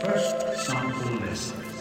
first sample lesson.